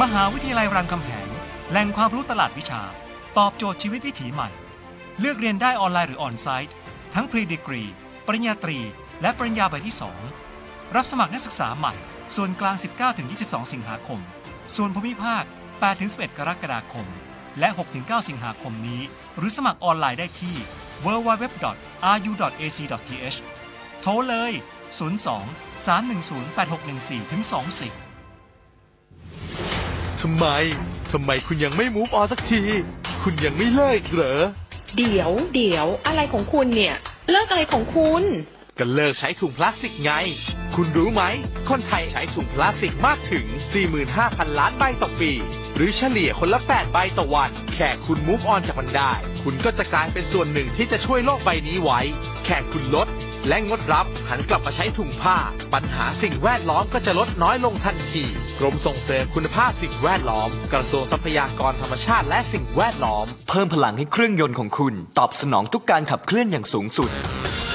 มหาวิทยาลัยรามคำแหงแหล่งความรู้ตลาดวิชา ตอบโจทย์ชีวิตวิถีใหม่ เลือกเรียนได้ออนไลน์หรือออนไซต์ ทั้งพรีดีกรี ปริญญาตรี และปริญญาใบที่ 2 รับสมัครนักศึกษาใหม่ ส่วนกลาง 19-22 สิงหาคม ส่วนภูมิภาค 8-11 กรกฎาคม และ 6-9 สิงหาคมนี้ หรือสมัครออนไลน์ได้ที่ www.ru.ac.th โทรเลย 02 310 8614 ถึง 24 ทำไม ทำไมคุณยังไม่มูฟออนสักที คุณยังไม่เลิกเหรอ เดี๋ยว เดี๋ยวอะไรของคุณเนี่ย เลิกอะไรของคุณ ก็เลิกใช้ถุงพลาสติกไง คุณรู้ไหม คนไทยใช้ถุงพลาสติกมากถึง 45,000 ล้านใบต่อปี หรือเฉลี่ยคนละ 8 ใบต่อวัน แค่คุณมูฟออนจากมันได้ คุณก็จะกลายเป็นส่วนหนึ่งที่จะช่วยโลกใบนี้ไว้ แค่คุณลด และงดรับหันกลับมาใช้ถุงผ้า ปัญหาสิ่งแวดล้อมก็จะลดน้อยลงทันที กรมส่งเสริมคุณภาพสิ่งแวดล้อม กระทรวงทรัพยากรธรรมชาติและสิ่งแวดล้อม เพิ่มพลังให้เครื่องยนต์ของคุณ ตอบสนองทุกการขับเคลื่อนอย่างสูงสุด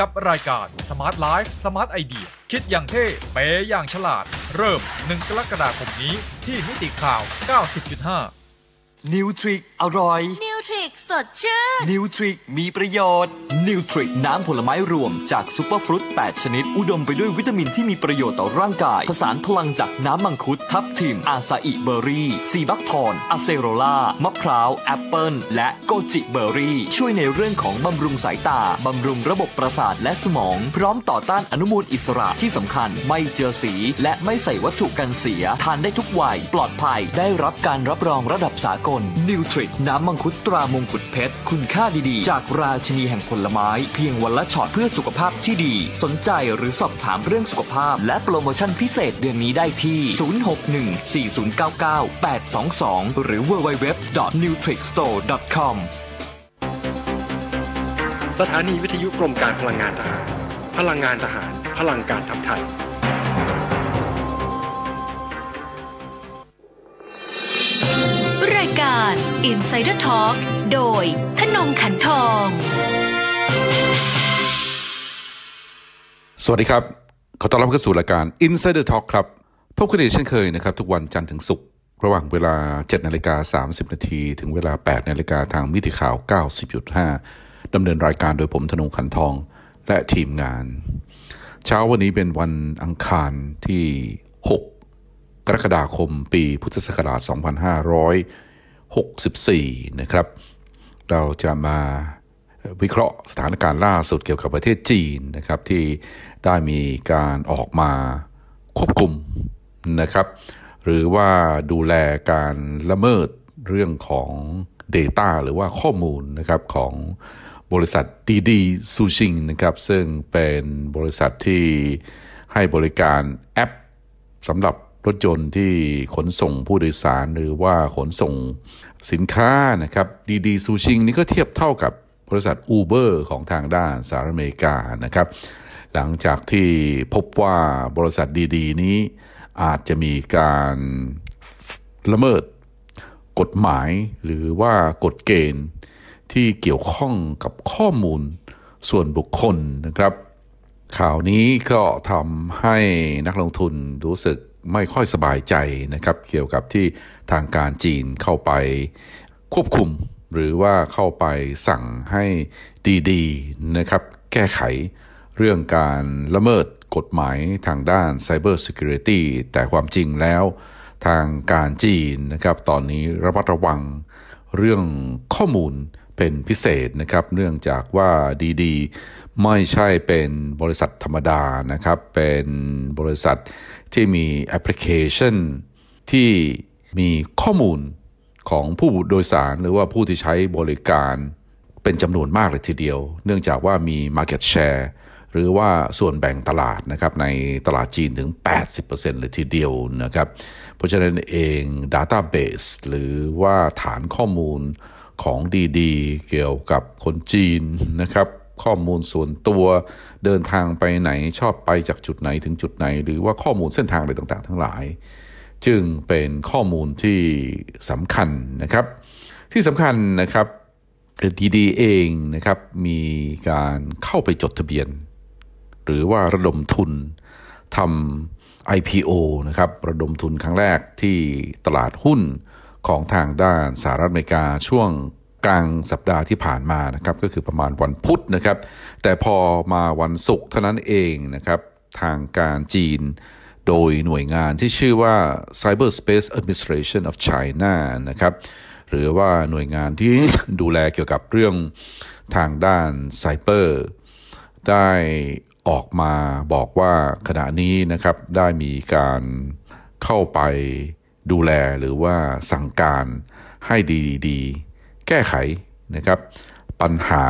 กับรายการ Smart Life Smart Idea คิดอย่างเท่เป๊ะอย่างฉลาด เริ่ม 1 กรกฎาคมนี้ที่นิติข่าว 90.5 นิวทริกอร่อย ทริกสดชื่น นิวทริกมีประโยชน์ นิวทริกน้ำผลไม้รวมจาก superfruit 8 ชนิด อุดมไปด้วยวิตามินที่มีประโยชน์ต่อร่างกาย ผสานพลังจากน้ำมังคุด ทับทิม acai berry sea buckthorn acerola มะพร้าว แอปเปิล และ goji berry ช่วยในเรื่องของบำรุงสายตา บำรุงระบบประสาทและสมอง พร้อมต่อต้านอนุมูลอิสระที่สำคัญ ไม่เจือสี และไม่ใส่วัตถุกันเสีย ทานได้ทุกวัย ปลอดภัย ได้รับการรับรองระดับสากล นิวทริกน้ำมังคุดตรามงกุฎเพชร คุณค่าดีๆ จากราชินีแห่งผลไม้ เพียงวันละช็อตเพื่อสุขภาพที่ดี สนใจหรือสอบถามเรื่องสุขภาพ และโปรโมชั่นพิเศษเดือนนี้ได้ที่ 061-4099-822 หรือ www.nutrixstore.com สถานีวิทยุกรมการพลังงานทหาร พลังงานทหาร พลังการทำไทย การ Insider Talk โดยธนงขันทอง สวัสดีครับ ขอต้อนรับเข้าสู่รายการ Insider Talk ครับ พบกันอีกเช่นเคยนะครับ ทุกวันจันทร์ถึงศุกร์ระหว่างเวลา 7นาฬิกา30 นาทีถึงเวลา 8นาฬิกาทางมิติข่าว 90.5ดำเนินรายการโดยผมธนงขันทองและทีมงาน เช้าวันนี้เป็นวันอังคารที่ 6กรกฎาคมปีพุทธศักราช 64 นะครับ เราจะมาวิเคราะห์สถานการณ์ล่าสุดเกี่ยวกับประเทศจีนนะครับ ที่ได้มีการออกมาควบคุมนะครับ หรือว่าดูแลการละเมิดเรื่องของ Data หรือว่าข้อมูลนะครับของบริษัทดีดีซูชิงนะครับ ซึ่งเป็นบริษัทที่ให้บริการแอปสำหรับ รถยนต์ที่ขนส่งผู้โดยสารหรือว่าขนส่งสินค้านะครับดีดีซูชิงนี่ก็เทียบเท่ากับบริษัท Uber ของทางด้านสหรัฐอเมริกานะครับ หลังจากที่พบว่าบริษัทดีๆ นี้อาจจะมีการละเมิดกฎหมายหรือว่ากฎเกณฑ์ที่เกี่ยวข้องกับข้อมูลส่วนบุคคลนะครับ ข่าวนี้ก็ทำให้นักลงทุนรู้สึก ไม่ค่อยสบายใจนะครับเกี่ยวกับที่ทางการจีนเข้าไปควบคุม หรือว่าเข้าไปสั่งให้ดีๆนะครับแก้ไขเรื่องการละเมิดกฎหมายทางด้าน Cyber Security แต่ความจริงแล้ว ทางการจีนนะครับตอนนี้ระมัดระวังเรื่องข้อมูล เป็นพิเศษนะครับ เนื่องจากว่าดีๆ ไม่ใช่เป็นบริษัทธรรมดานะครับ เป็นบริษัทที่มีแอปพลิเคชัน ที่มีข้อมูลของผู้โดยสารหรือว่าผู้ที่ใช้บริการเป็นจำนวนมากเลยทีเดียว เนื่องจากว่ามี Market Share หรือว่าส่วนแบ่งตลาดนะครับในตลาดจีนถึง 80%เลยทีเดียวนะครับ เพราะฉะนั้นเอง Database หรือว่าฐานข้อมูล ของดีๆ เกี่ยวกับคนจีนนะครับ ข้อมูลส่วนตัวเดินทางไปไหนชอบไปจากจุดไหนถึงจุดไหน หรือว่าข้อมูลเส้นทางอะไรต่างๆ ทั้งหลาย จึงเป็นข้อมูลที่สำคัญนะครับ ที่สำคัญนะครับดีๆเองนะครับมีการเข้าไปจดทะเบียน หรือว่าระดมทุนทำ IPO นะครับระดมทุนครั้งแรกที่ตลาดหุ้น ของทางด้านสหรัฐอเมริกาช่วงกลางสัปดาห์ที่ผ่านมานะครับก็คือประมาณวันพุธนะครับ แต่พอมาวันศุกร์เท่านั้นเองนะครับทางการจีนโดยหน่วยงานที่ชื่อว่า Cyberspace Administration of China นะครับหรือว่าหน่วยงานที่ดูแลเกี่ยวกับเรื่องทางด้านไซเบอร์ได้ออกมาบอกว่าขณะนี้นะครับได้มีการเข้าไป ดูแลหรือว่าสั่งการให้ดีๆ แก้ไขนะครับ ปัญหา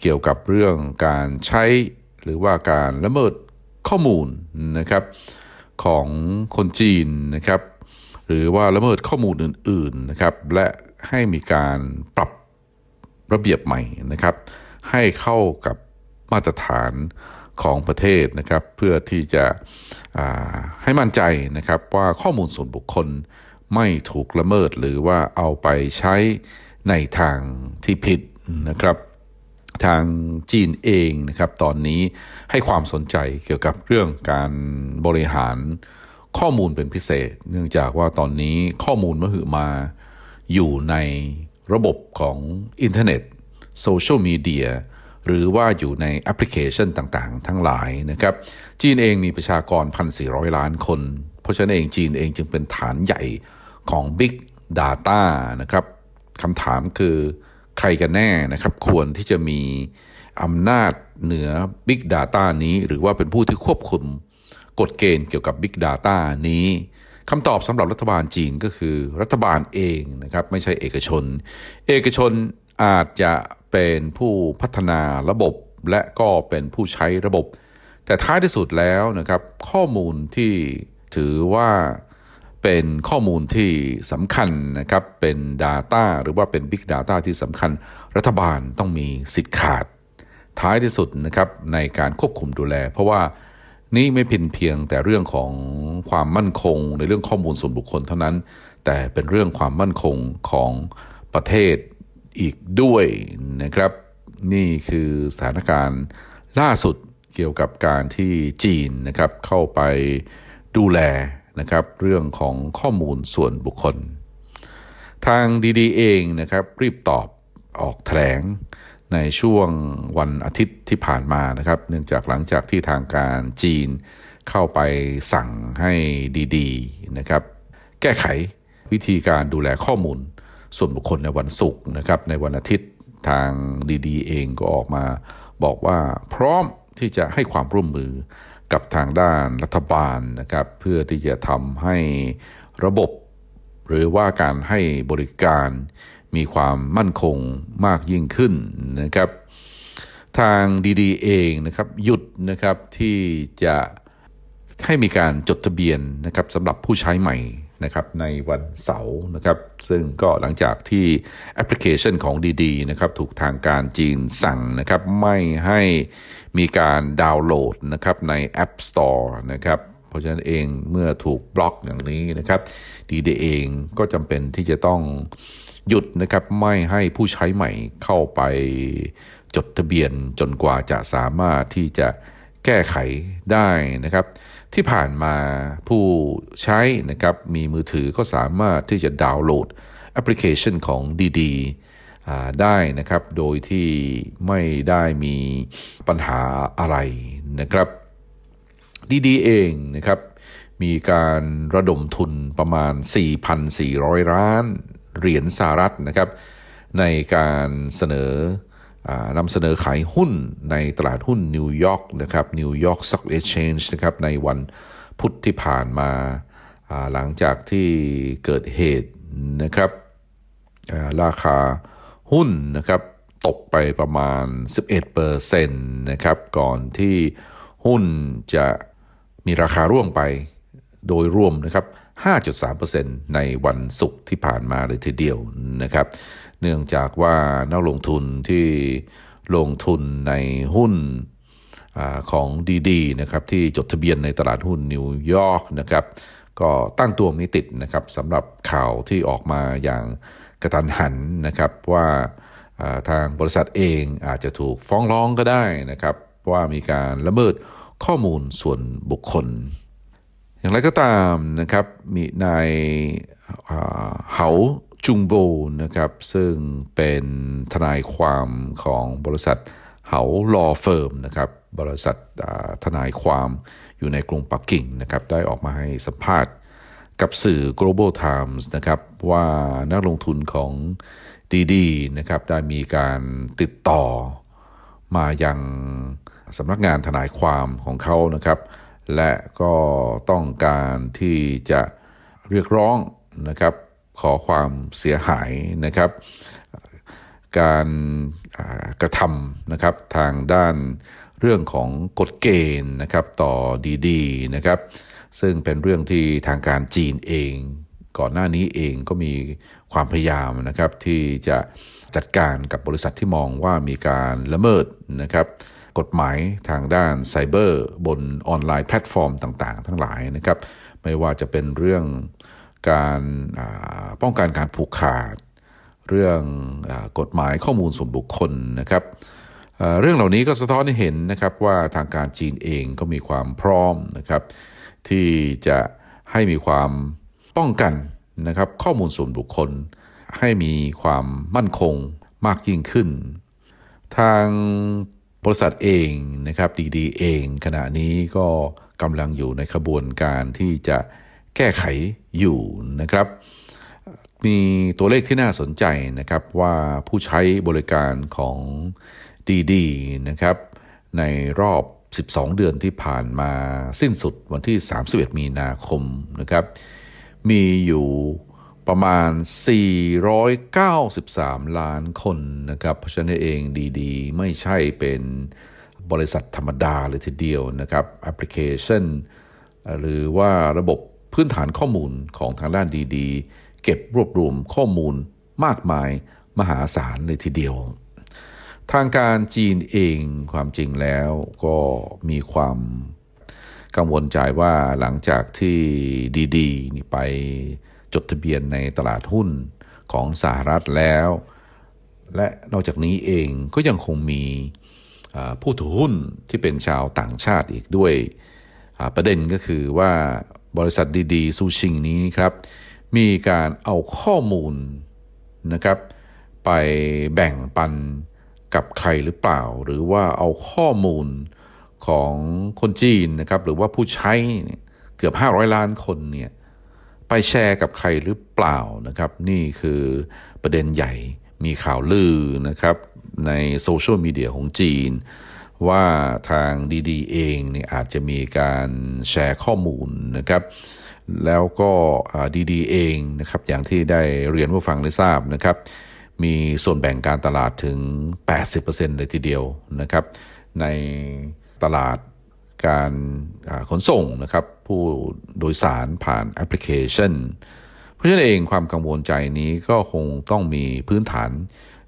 เกี่ยวกับเรื่องการใช้หรือว่าการละเมิดข้อมูลนะครับของคนจีนนะครับ หรือว่าละเมิดข้อมูลอื่นๆนะครับ และให้มีการปรับระเบียบใหม่นะครับ ให้เข้ากับมาตรฐาน ของประเทศนะครับ เพื่อที่จะให้มั่นใจนะครับว่าข้อมูลส่วนบุคคลไม่ถูกละเมิดหรือว่าเอาไปใช้ในทางที่ผิดนะครับทางจีนเองนะครับตอนนี้ให้ความสนใจเกี่ยวกับเรื่องการบริหารข้อมูลเป็นพิเศษ เนื่องจากว่าตอนนี้ข้อมูลมหึมาอยู่ในระบบของอินเทอร์เน็ตโซเชียลมีเดีย หรือว่าอยู่ในแอปพลิเคชันต่างๆ ทั้งหลายนะครับ จีนเองมีประชากร 1,400 ล้านคน เพราะฉะนั้นเองจีนเองจึงเป็นฐานใหญ่ของ Big Data นะครับคำถามคือใครกันแน่นะครับ ควรที่จะมีอำนาจเหนือ Big Data นี้ หรือว่าเป็นผู้ที่ควบคุมกฎเกณฑ์เกี่ยวกับ Big Data นี้คำตอบสำหรับรัฐบาลจีนก็คือรัฐบาลเองนะครับไม่ใช่เอกชน เอกชนอาจจะเป็นผู้พัฒนาระบบและก็เป็นผู้ใช้ระบบ แต่ท้ายที่สุดแล้วนะครับข้อมูลที่ถือว่าเป็นข้อมูลที่สำคัญนะครับเป็น Data หรือว่าเป็น Big Data ที่สำคัญ รัฐบาลต้องมีสิทธิ์ขาด ท้ายที่สุดนะครับในการควบคุมดูแล เพราะว่านี่ไม่เพียงเพียงแต่เรื่องของความมั่นคง ในเรื่องข้อมูลส่วนบุคคลเท่านั้น แต่เป็นเรื่องความมั่นคงของประเทศ อีกด้วยนะครับ นี่คือสถานการณ์ล่าสุดเกี่ยวกับการที่จีนนะครับเข้าไปดูแลนะครับเรื่องของข้อมูลส่วนบุคคล ทางดีๆเองนะครับรีบตอบออกแถลงในช่วงวันอาทิตย์ที่ผ่านมานะครับ เนื่องจากหลังจากที่ทางการจีนเข้าไปสั่งให้ดี ๆ นะครับ แก้ไขวิธีการดูแลข้อมูล ส่วนบุคคลในวันศุกร์นะครับในวันอาทิตย์ทางดีๆ เองก็ออกมา บอกว่าพร้อมที่จะให้ความร่วมมือกับทางด้านรัฐบาลนะครับเพื่อที่จะทำให้ระบบ หรือว่าการให้บริการมีความมั่นคงมากยิ่งขึ้นนะครับ ทางดีๆเองนะครับหยุดนะครับที่จะให้มีการจดทะเบียนนะครับสำหรับผู้ใช้ใหม่ นะครับในวันเสาร์นะครับซึ่งก็หลังจากที่แอปพลิเคชันของดีๆนะครับถูกทางการจีนสั่งนะครับไม่ให้มีการดาวน์โหลดนะครับใน App Store นะครับเพราะฉะนั้นเองเมื่อถูกบล็อกอย่างนี้นะครับดีเเองก็จำเป็นที่จะต้องหยุดนะครับไม่ให้ผู้ใช้ใหม่เข้าไปจดทะเบียนจนกว่าจะสามารถที่จะแก้ไขได้นะครับ ที่ผ่านมาผู้ใช้นะครับมีมือถือก็สามารถที่จะดาวน์โหลดแอปพลิเคชันของดีๆได้นะครับ โดยที่ไม่ได้มีปัญหาอะไรนะครับดีๆเองนะครับ มีการระดมทุนประมาณ 4,400 ล้านเหรียญสหรัฐนะครับ ในการเสนอ นำเสนอขายหุ้นในตลาดหุ้นนิวยอร์กนะครับ New York Stock Exchange นะครับในวันพุธที่ผ่านมาหลังจากที่เกิดเหตุนะครับราคาหุ้นนะครับตกไปประมาณ 11%เปอร์เซ็นต์นะครับก่อนที่หุ้นจะมีราคาร่วงไปโดยรวมนะครับ 5.3%ในวันศุกร์ที่ผ่านมาเลยทีเดียวนะครับ เนื่องจากว่านักลงทุนที่ลงทุนในหุ้นอของดีๆนะครับที่จดทะเบียนในตลาดหุ้นนิวยอร์กนะครับก็ตั้งตัวไม่ติดนะครับสำหรับข่าวที่ออกมาอย่างกระตันหันนะครับว่าทางบริษัทเองอาจจะถูกฟ้องร้องก็ได้นะครับ ว่ามีการละเมิดข้อมูลส่วนบุคคล อย่างไรก็ตามนะครับมีนายเหา จุงโบนะครับซึ่งเป็นทนายความของบริษัทเหาลอเฟิร์มนะครับบริษัททนายความอยู่ในกรุงปักกิ่งนะครับได้ออกมาให้สัมภาษณ์กับสื่อ Global Times นะครับว่านักลงทุนของดีๆนะครับได้มีการติดต่อมายังสำนักงานทนายความของเขานะครับและก็ต้องการที่จะเรียกร้องนะครับ ขอความเสียหายนะครับ การกระทำนะครับทางด้านเรื่องของกฎเกณฑ์นะครับต่อดีๆนะครับ ซึ่งเป็นเรื่องที่ทางการจีนเอง ก่อนหน้านี้เองก็มีความพยายามนะครับที่จะจัดการกับบริษัทที่มองว่ามีการละเมิดนะครับกฎหมายทางด้านไซเบอร์ บนออนไลน์แพลตฟอร์มต่าง ๆ ทั้งหลายนะครับ ไม่ว่าจะเป็นเรื่อง การป้องกันการผูกขาด เรื่องกฎหมายข้อมูลส่วนบุคคลนะครับเอ่อเรื่องเหล่านี้ก็สะท้อนให้เห็นนะครับว่าทางการจีนเองก็มีความพร้อมนะครับ ที่จะให้มีความป้องกันนะครับข้อมูลส่วนบุคคล ให้มีความมั่นคงมากยิ่งขึ้น ทางบริษัทเองนะครับดีๆเองขณะนี้ก็กำลังอยู่ในขบวนการที่จะ แก้ไขอยู่นะครับ มีตัวเลขที่น่าสนใจนะครับว่าผู้ใช้บริการของดีๆนะครับในรอบ 12 เดือนที่ผ่านมาสิ้นสุดวันที่ 31 มีนาคมนะครับ มีอยู่ประมาณ 493 ล้านคนนะครับ เพราะฉะนั้นเองดีๆ ไม่ใช่เป็นบริษัทธรรมดาเลยทีเดียวนะครับแอปพลิเคชัน หรือว่าระบบ พื้นฐานข้อมูลของทางด้านดีๆ เก็บรวบรวมข้อมูลมากมายมหาศาลเลยทีเดียว ทางการจีนเองความจริงแล้วก็มีความกังวลใจว่าหลังจากที่ดีๆนี่ไปจดทะเบียนในตลาดหุ้นของสหรัฐแล้ว และนอกจากนี้เองก็ยังคงมีผู้ถือหุ้นที่เป็นชาวต่างชาติอีกด้วย ประเด็นก็คือว่า บริษัทดีๆ ซูชิงนี้ครับ มีการเอาข้อมูลนะครับ ไปแบ่งปันกับใครหรือเปล่า หรือว่าเอาข้อมูลของคนจีนนะครับ หรือว่าผู้ใช้เกือบ 500 ล้านคนเนี่ยไปแชร์กับใครหรือเปล่านะครับ นี่คือประเด็นใหญ่มีข่าวลือนะครับ ในโซเชียลมีเดียของจีน ว่าทางดีๆเองเนี่ยอาจจะมีการแชร์ข้อมูลนะครับ แล้วก็ดีๆเองนะครับอย่างที่ได้เรียนผู้ฟังได้ทราบนะครับ มีส่วนแบ่งการตลาดถึง 80%เลยทีเดียวนะครับ ในตลาดการขนส่งนะครับ ผู้โดยสารผ่านแอปพลิเคชัน เพราะฉะนั้นเองความกังวลใจนี้ก็คงต้องมีพื้นฐาน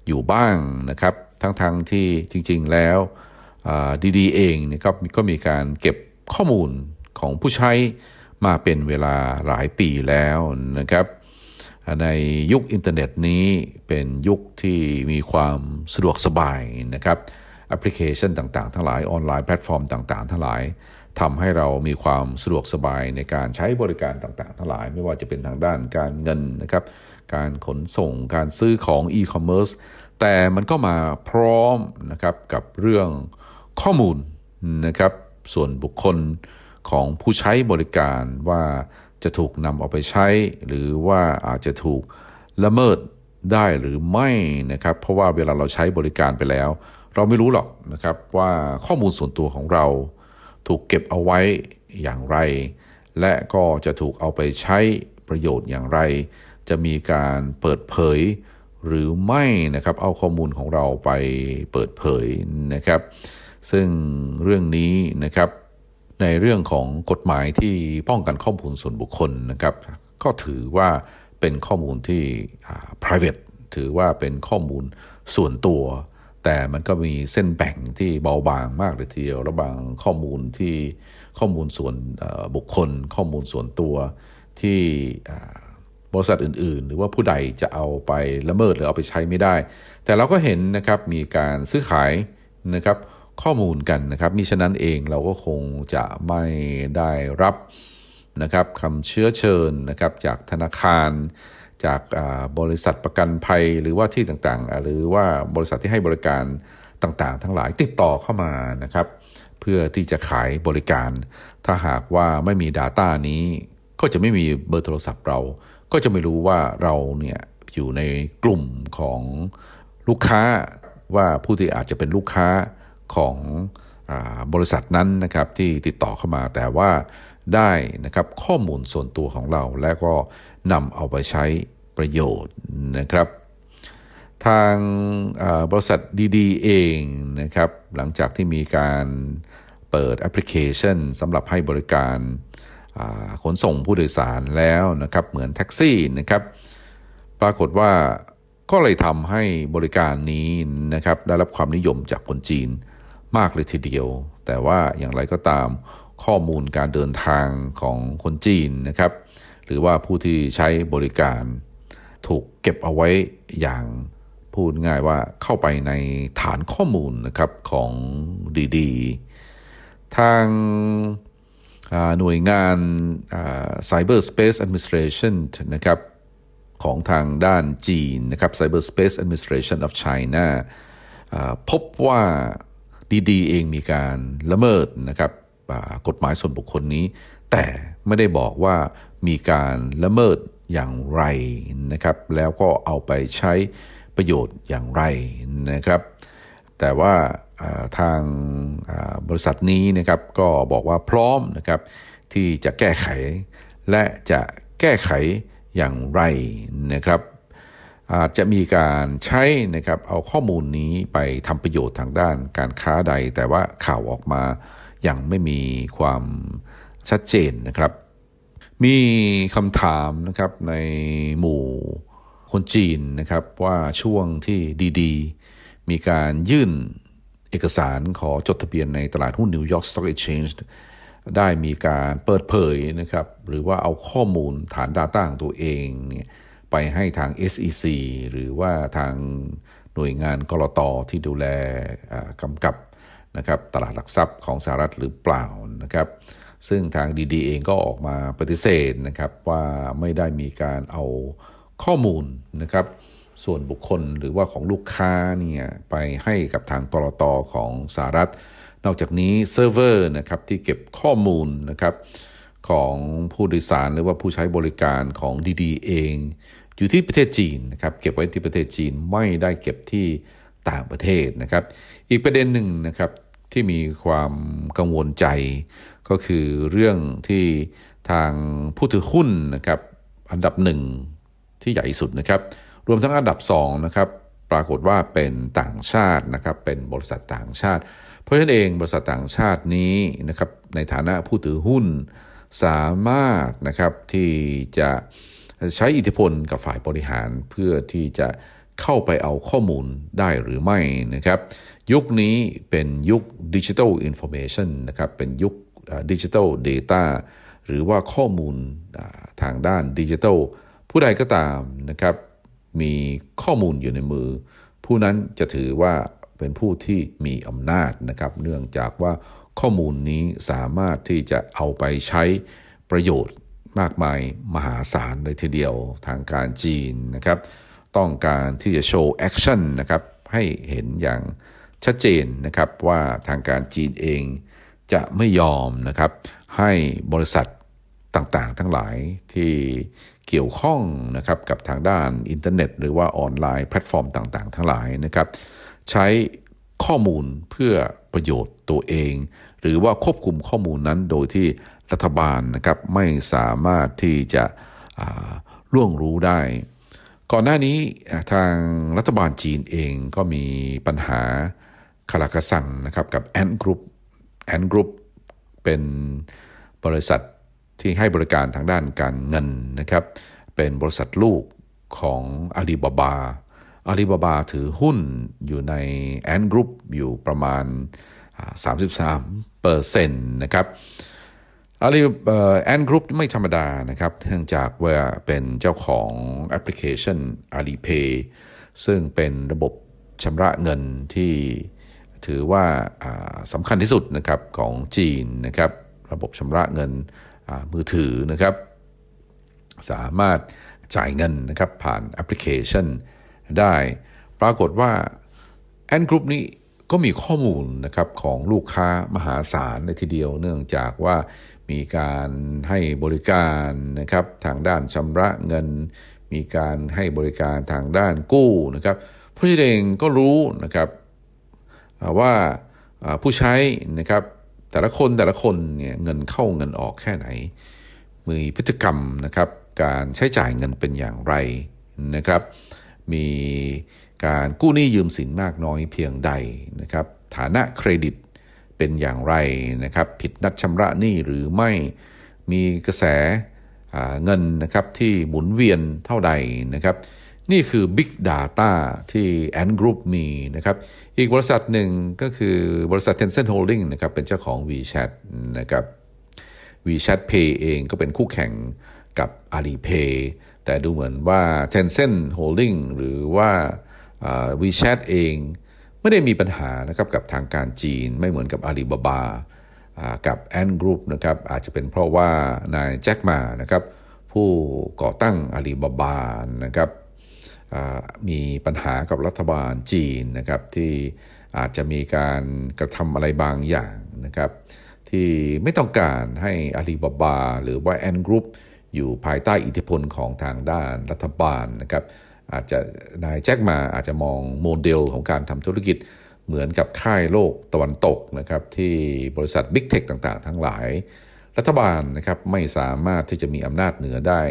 อยู่บ้างนะครับ ทั้งๆทที่จริง ๆแล้ว Didi เองเนี่ยก็ก็มีการเก็บข้อมูลของผู้ใช้มาเป็นเวลาหลายปีแล้วนะครับ ในยุคอินเทอร์เน็ตนี้เป็นยุคที่มีความสะดวกสบายนะครับแอปพลิเคชันต่างๆ ทั้งหลายออนไลน์แพลตฟอร์มต่างๆ ทั้งหลายทำให้เรามีความสะดวกสบายในการใช้บริการต่างๆ ทั้งหลาย ไม่ว่าจะเป็นทางด้านการเงินนะครับ การขนส่งการซื้อของอีคอมเมิร์ซแต่มันก็มาพร้อมนะครับกับเรื่อง ข้อมูลนะครับส่วนบุคคลของผู้ใช้บริการว่าจะถูกนำเอาไปใช้ หรือว่าอาจจะถูกละเมิดได้หรือไม่นะครับ เพราะว่าเวลาเราใช้บริการไปแล้ว เราไม่รู้หรอกนะครับว่าข้อมูลส่วนตัวของเรา ถูกเก็บเอาไว้อย่างไร และก็จะถูกเอาไปใช้ประโยชน์อย่างไร จะมีการเปิดเผยหรือไม่นะครับ เอาข้อมูลของเราไปเปิดเผยนะครับ ซึ่งเรื่องนี้นะครับในเรื่องของกฎหมายที่ป้องกันข้อมูลส่วนบุคคลนะครับ ก็ถือว่าเป็นข้อมูลที่ private ถือว่าเป็นข้อมูลส่วนตัว แต่มันก็มีเส้นแบ่งที่เบาบางมากเลยทีเดียวระหว่างข้อมูลที่ข้อมูลส่วนบุคคล ข้อมูลส่วนตัวที่บริษัทอื่น ๆ หรือว่าผู้ใดจะเอาไปละเมิดหรือเอาไปใช้ไม่ได้ แต่เราก็เห็นนะครับมีการซื้อขายนะครับ ข้อมูลกันนะครับมิฉะนั้นเองเราก็คงจะไม่ได้รับนะครับคำเชื้อเชิญนะครับจากธนาคาร จากบริษัทประกันภัยหรือว่าที่ต่างๆ หรือว่าบริษัทที่ให้บริการต่างๆ ทั้งหลายติดต่อเข้ามานะครับ เพื่อที่จะขายบริการ ถ้าหากว่าไม่มี Data นี้ ก็จะไม่มีเบอร์โทรศัพท์เรา ก็จะไม่รู้ว่าเราเนี่ยอยู่ในกลุ่มของลูกค้าว่าผู้ที่อาจจะเป็นลูกค้า ของอบริษัทนั้นนะครับที่ติดต่อเข้ามาแต่ว่าได้นะครับข้อมูลส่วนตัวของเราและก็นำเอาไปใช้ประโยชน์นะครับ ทางบริษัทดีๆ เองนะครับหลังจากที่มีการเปิดแอปพลิเคชันสำหรับให้บริการขนส่งผู้โดยสารแล้วนะครับเหมือนแท็กซี่นะครับ ปรากฏว่าก็เลยทำให้บริการนี้นะครับได้รับความนิยมจากคนจีน มากเลยทีเดียว แต่ว่าอย่างไรก็ตามข้อมูลการเดินทางของคนจีนนะครับ หรือว่าผู้ที่ใช้บริการ ถูกเก็บเอาไว้อย่างพูดง่ายว่าเข้าไปในฐานข้อมูลนะครับของดีๆ ทางหน่วยงาน Cyber Space Administration นะครับของทางด้านจีนนะครับ Cyber Space Administration of China พบว่า ดีๆ เองมีการละเมิดนะครับกฎหมายส่วนบุคคลนี้ แต่ไม่ได้บอกว่ามีการละเมิดอย่างไรนะครับ แล้วก็เอาไปใช้ประโยชน์อย่างไรนะครับ แต่ว่าทางบริษัทนี้นะครับก็บอกว่าพร้อมนะครับที่จะแก้ไข และจะแก้ไขอย่างไรนะครับ อาจจะมีการใช้นะครับเอาข้อมูลนี้ไปทำประโยชน์ทางด้านการค้าใด แต่ว่าข่าวออกมายังไม่มีความชัดเจนนะครับ มีคำถามนะครับในหมู่คนจีนนะครับว่าช่วงที่ Didi มีการยื่นเอกสารขอจดทะเบียนในตลาดหุ้น New York Stock Exchange ได้มีการเปิดเผยนะครับหรือว่าเอาข้อมูลฐาน Data ของตัวเองเนี่ย ไปให้ทาง SEC หรือว่าทางหน่วยงานก.ล.ต. ที่ดูแลกำกับนะครับตลาดหลักทรัพย์ของสหรัฐหรือเปล่านะครับ ซึ่งทาง Didi เองก็ออกมาปฏิเสธนะครับว่าไม่ได้มีการเอาข้อมูลนะครับส่วนบุคคลหรือว่าของลูกค้าเนี่ยไปให้กับทางก.ล.ต. ของสหรัฐ นอกจากนี้เซิร์ฟเวอร์นะครับที่เก็บข้อมูลนะครับของผู้โดยสารหรือว่าผู้ใช้บริการของดีๆเอง อยู่ที่ประเทศจีนนะครับเก็บไว้ที่ประเทศจีนไม่ได้เก็บที่ต่างประเทศนะครับ อีกประเด็นหนึ่งนะครับที่มีความกังวลใจ ก็คือเรื่องที่ทางผู้ถือหุ้นนะครับอันดับหนึ่งที่ใหญ่สุดนะครับ รวมทั้งอันดับสองนะครับปรากฏว่าเป็นต่างชาตินะครับเป็นบริษัทต่างชาติ เพราะฉะนั้นเองบริษัทต่างชาตินี้นะครับในฐานะผู้ถือหุ้นสามารถนะครับที่จะ ใช้อิทธิพลกับฝ่ายบริหารเพื่อที่จะเข้าไปเอาข้อมูลได้หรือไม่นะครับ ยุคนี้เป็นยุค digital information นะครับเป็นยุค digital data หรือว่าข้อมูลทางด้านดิจิทัล ผู้ใดก็ตามนะครับ มีข้อมูลอยู่ในมือ ผู้นั้นจะถือว่าเป็นผู้ที่มีอำนาจนะครับ เนื่องจากว่าข้อมูลนี้สามารถที่จะเอาไปใช้ประโยชน์ มากมายมหาศาลเลยทีเดียวทางการจีนนะครับ ต้องการที่จะโชว์แอคชั่นนะครับให้เห็นอย่างชัดเจนนะครับว่าทางการจีนเองจะไม่ยอมนะครับให้บริษัทต่างๆ ทั้งหลายที่เกี่ยวข้องนะครับกับทางด้านอินเทอร์เน็ต หรือว่าออนไลน์แพลตฟอร์มต่างๆ ทั้งหลายนะครับ ใช้ข้อมูลเพื่อประโยชน์ตัวเอง หรือว่าควบคุมข้อมูลนั้นโดยที่ รัฐบาลนะครับไม่สามารถที่จะล่วงรู้ได้ ก่อนหน้านี้ทางรัฐบาลจีนเองก็มีปัญหาคาราคาซังนะครับกับ Ant Group Ant Group เป็นบริษัทที่ให้บริการทางด้านการเงินนะครับ เป็นบริษัทลูกของอาลีบาบาอาลีบาบาถือหุ้นอยู่ใน Ant Group อยู่ประมาณ 33เปอร์เซ็นต์นะครับ อาลี Ant Group ไม่ธรรมดานะครับ เนื่องจากว่าเป็นเจ้าของแอปพลิเคชัน Alipay ซึ่งเป็นระบบชำระเงินที่ถือว่าสำคัญที่สุดนะครับของจีนนะครับ ระบบชำระเงินมือถือนะครับ สามารถจ่ายเงินนะครับผ่านแอปพลิเคชันได้ปรากฏว่าแอนกรุ๊ปนี้ก็มีข้อมูลนะครับของลูกค้ามหาศาลในทีเดียว เนื่องจากว่า มีการให้บริการนะครับทางด้านชำระเงิน มีการให้บริการทางด้านกู้นะครับผู้ใช้เองก็รู้นะครับว่าผู้ใช้นะครับแต่ละคนแต่ละคนเนี่ยเงินเข้าเงินออกแค่ไหน มีพฤติกรรมนะครับการใช้จ่ายเงินเป็นอย่างไรนะครับ มีการกู้หนี้ยืมสินมากน้อยเพียงใดนะครับฐานะเครดิต เป็นอย่างไรนะครับ ผิดนัดชำระหนี้หรือไม่มีกระแสเงินนะครับที่หมุนเวียนเท่าใดนะครับ นี่คือ Big Data ที่ Ant Group มีนะครับ อีกบริษัทหนึ่งก็คือบริษัท Tencent Holding นะครับเป็นเจ้าของ WeChat นะครับ WeChat Pay เองก็เป็นคู่แข่งกับ Alipay แต่ดูเหมือนว่า Tencent Holding หรือว่า WeChat เอง ไม่ได้มีปัญหานะครับกับทางการจีนไม่เหมือนกับอาลีบาบากับ Ant Group นะครับอาจจะเป็นเพราะว่านายแจ็คมานะครับผู้ก่อตั้งอาลีบาบานะครับมีปัญหากับรัฐบาลจีนนะครับที่อาจจะมีการกระทำอะไรบางอย่างนะครับที่ไม่ต้องการให้อาลีบาบาหรือว่า Ant Group อยู่ภายใต้อิทธิพลของทางด้านรัฐบาลนะครับ อาจจะนายแจ็คมาอาจจะมองโมเดลของการทำธุรกิจเหมือนกับค่ายโลกตะวันตกนะครับที่บริษัทบิ๊กเทคต่างๆ ทั้งหลาย รัฐบาลนะครับไม่สามารถที่จะมีอำนาจเหนือได้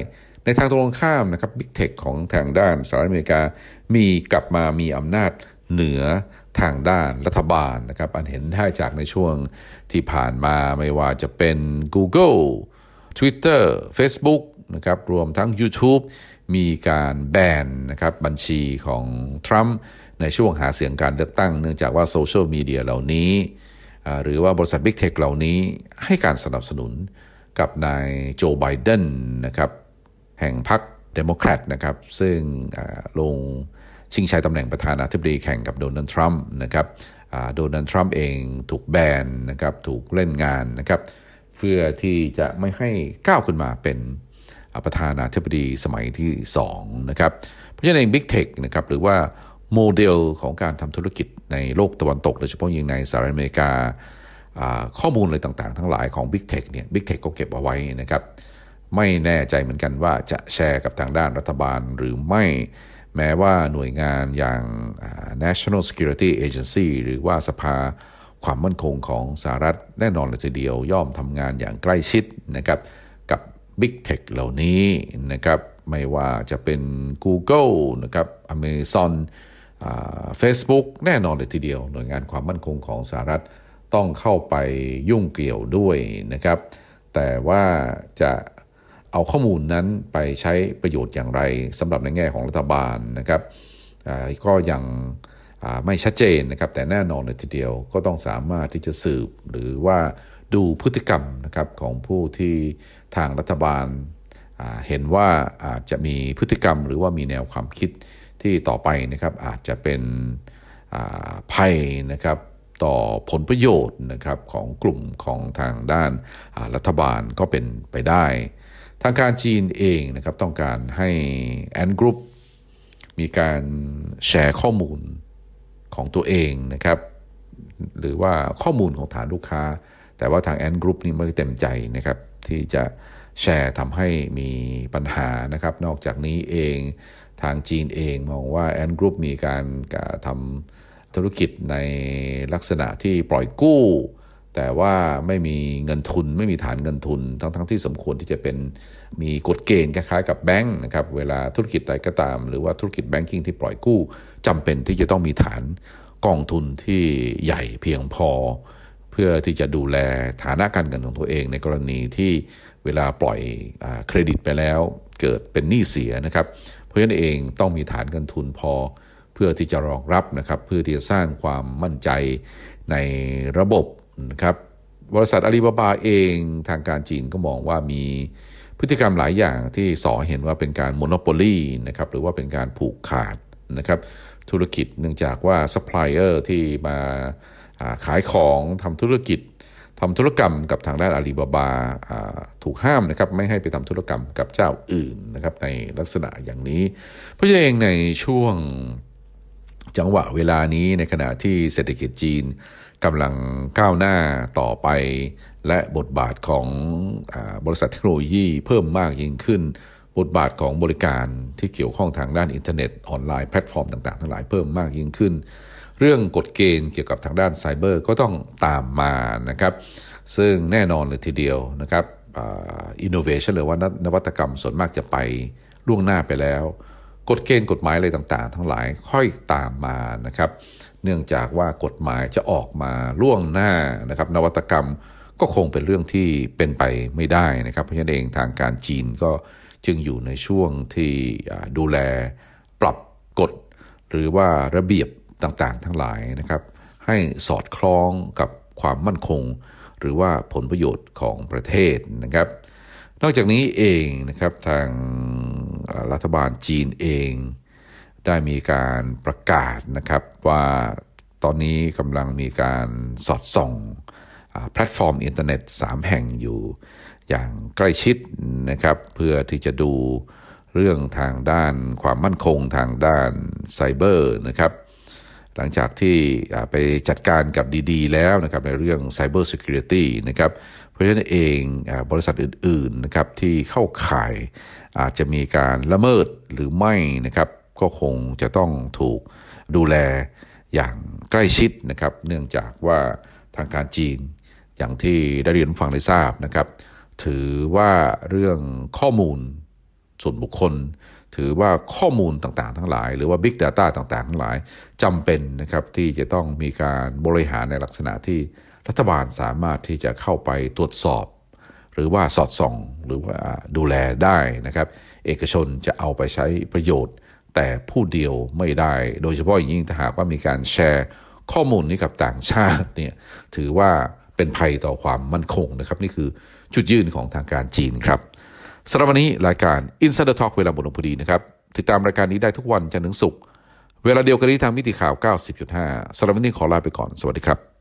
ในทางตรงข้ามนะครับบิ๊กเทคของทางด้านสหรัฐอเมริกา มีกลับมามีอำนาจเหนือทางด้านรัฐบาลนะครับอันเห็นได้จากในช่วงที่ผ่านมาไม่ว่าจะเป็น Google Twitter Facebook นะครับรวมทั้ง YouTube มีการแบนนะครับบัญชีของทรัมป์ในช่วงหาเสียงการเลือกตั้ง เนื่องจากว่าโซเชียลมีเดียเหล่านี้ หรือว่าบริษัท Big Tech เหล่านี้ให้การสนับสนุนกับนายโจไบเดนนะครับแห่งพรรคเดโมแครตนะครับซึ่งลงชิงชัยตำแหน่งประธานาธิบดีแข่งกับโดนัลด์ทรัมป์นะครับโดนัลด์ทรัมป์เองถูกแบนนะครับถูกเล่นงานนะครับเพื่อที่จะไม่ให้ก้าวขึ้นมาเป็น ประธานาธิบดีสมัยที่2นะครับเพราะฉะนั้น Big Tech นะครับหรือว่าโมเดลของการทำธุรกิจในโลกตะวันตก โดยเฉพาะยิ่งในสหรัฐอเมริกา ข้อมูลอะไรต่างๆ ทั้งหลายของ Big Tech เนี่ย Big Tech ก็เก็บเอาไว้นะครับ ไม่แน่ใจเหมือนกันว่าจะแชร์กับทางด้านรัฐบาลหรือไม่แม้ว่าหน่วยงานอย่าง National Security Agency หรือว่าสภาความมั่นคงของสหรัฐแน่นอนเลยทีเดียวย่อมทำงานอย่างใกล้ชิดนะครับ Big Tech เหล่านี้นะครับไม่ว่าจะเป็น Google นะครับ Amazon เฟซบุ๊กแน่นอนเลยทีเดียว หน่วยงานความมั่นคงของสหรัฐต้องเข้าไปยุ่งเกี่ยวด้วยนะครับ แต่ว่าจะเอาข้อมูลนั้นไปใช้ประโยชน์อย่างไรสำหรับในแง่ของรัฐบาลนะครับก็ยังไม่ชัดเจนนะครับ แต่แน่นอนเลยทีเดียวก็ต้องสามารถที่จะสืบหรือว่า ดูพฤติกรรมนะครับของผู้ที่ทางรัฐบาลเห็นว่าอาจจะมีพฤติกรรมหรือว่ามีแนวความคิดที่ต่อไปนะครับอาจจะเป็นภัยนะครับต่อผลประโยชน์นะครับของกลุ่มของทางด้านรัฐบาลก็เป็นไปได้ ทางการจีนเองนะครับต้องการให้แอนกรุ๊ปมีการแชร์ข้อมูลของตัวเองนะครับหรือว่าข้อมูลของฐานลูกค้า แต่ว่าทางแอนกรุ๊ปนี่ไม่เต็มใจนะครับที่จะแชร์ทำให้มีปัญหานะครับ นอกจากนี้เองทางจีนเองมองว่าแอนกรุ๊ปมีการทำธุรกิจในลักษณะที่ปล่อยกู้ แต่ว่าไม่มีเงินทุน ไม่มีฐานเงินทุน ทั้งทั้งที่สมควรที่จะเป็นมีกฎเกณฑ์คล้ายๆกับแบงค์นะครับ เวลาธุรกิจใดก็ตาม หรือว่าธุรกิจแบงกิ้งที่ปล่อยกู้จำเป็นที่จะต้องมีฐานกองทุนที่ใหญ่เพียงพอ พื่อที่จะดูแลฐานะการเงินของตัวเอง ในกรณีที่เวลาปล่อยเครดิตไปแล้วเกิดเป็นหนี้เสียนะครับ เพราะฉะนั้นเองต้องมีฐานเงินทุนพอ เพื่อที่จะรองรับนะครับเพื่อที่จะสร้างความมั่นใจในระบบนะครับบริษัทอาลีบาบาเองทางการจีนก็มองว่ามีพฤติกรรมหลายอย่างที่ส่อเห็นว่าเป็นการ monopoly นะครับหรือว่าเป็นการผูกขาดนะครับธุรกิจเนื่องจากว่าซัพพลายเออร์ที่มา ขายของทำธุรกิจทำธุรกรรมกับทางด้านอาลีบาบาถูกห้ามนะครับไม่ให้ไปทำธุรกรรมกับเจ้าอื่นนะครับในลักษณะอย่างนี้ เพราะฉะนั้นเองในช่วงจังหวะเวลานี้ในขณะที่เศรษฐกิจจีนกำลังก้าวหน้าต่อไป และบทบาทของอบริษัทเทคโนโลยีเพิ่มมากยิ่งขึ้น บทบาทของบริการที่เกี่ยวข้องทางด้านอินเทอร์เน็ตออนไลน์แพลตฟอร์มต่างๆ ทั้งหลายเพิ่มมากยิ่งขึ้น เรื่องกฎเกณฑ์เกี่ยวกับทางด้านไซเบอร์ก็ต้องตามมานะครับ ซึ่งแน่นอนเลยทีเดียวนะครับอินโนเวชันหรือว่านวัตกรรมส่วนมากจะไปล่วงหน้าไปแล้ว กฎเกณฑ์กฎหมายอะไรต่างๆ ทั้งหลายค่อยตามมานะครับ เนื่องจากว่ากฎหมายจะออกมาล่วงหน้านะครับ นวัตกรรมก็คงเป็นเรื่องที่เป็นไปไม่ได้นะครับ เพราะฉะนั้นเองทางการจีนก็จึงอยู่ในช่วงที่ดูแลปรับกฎ หรือว่าระเบียบ ต่างๆ ทั้งหลายนะครับ ให้สอดคล้องกับความมั่นคง หรือว่าผลประโยชน์ของประเทศนะครับ นอกจากนี้เองนะครับทางรัฐบาลจีนเองได้มีการประกาศนะครับว่าตอนนี้กำลังมีการสอดส่องแพลตฟอร์มอินเทอร์เน็ต 3 แห่งอยู่อย่างใกล้ชิดนะครับเพื่อที่จะดูเรื่องทางด้านความมั่นคงทางด้านไซเบอร์นะครับ หลังจากที่ไปจัดการกับ Didi แล้วนะครับในเรื่อง Cyber Security นะครับเพราะฉะนั้นเองบริษัทอื่นๆนะครับที่เข้าข่ายอาจจะมีการละเมิดหรือไม่นะครับก็คงจะต้องถูกดูแลอย่างใกล้ชิดนะครับ เนื่องจากว่าทางการจีนอย่างที่ได้เรียนฟังได้ทราบนะครับ ถือว่าเรื่องข้อมูลส่วนบุคคล ถือว่าข้อมูลต่างๆ ทั้งหลาย หรือว่า Big Data ต่างๆ ทั้งหลายจำเป็นนะครับที่จะต้องมีการบริหารในลักษณะที่รัฐบาลสามารถที่จะเข้าไปตรวจสอบ หรือว่าสอดส่อง หรือว่าดูแลได้นะครับ เอกชนจะเอาไปใช้ประโยชน์ แต่ผู้เดียวไม่ได้ โดยเฉพาะอย่างยิ่งถ้าหากว่ามีการแชร์ข้อมูลนี้กับต่างชาติเนี่ยถือว่าเป็นภัยต่อความมั่นคงนะครับ นี่คือจุดยืนของทางการจีนครับ สำหรับวันนี้รายการ Insider Talk เวลาหมดลงพอดีนะครับ ติดตามรายการนี้ได้ทุกวันจันทร์ถึงศุกร์เวลาเดียวกันนี้ทางมิติข่าว 90.5สำหรับวันนี้ขอลาไปก่อน สวัสดีครับ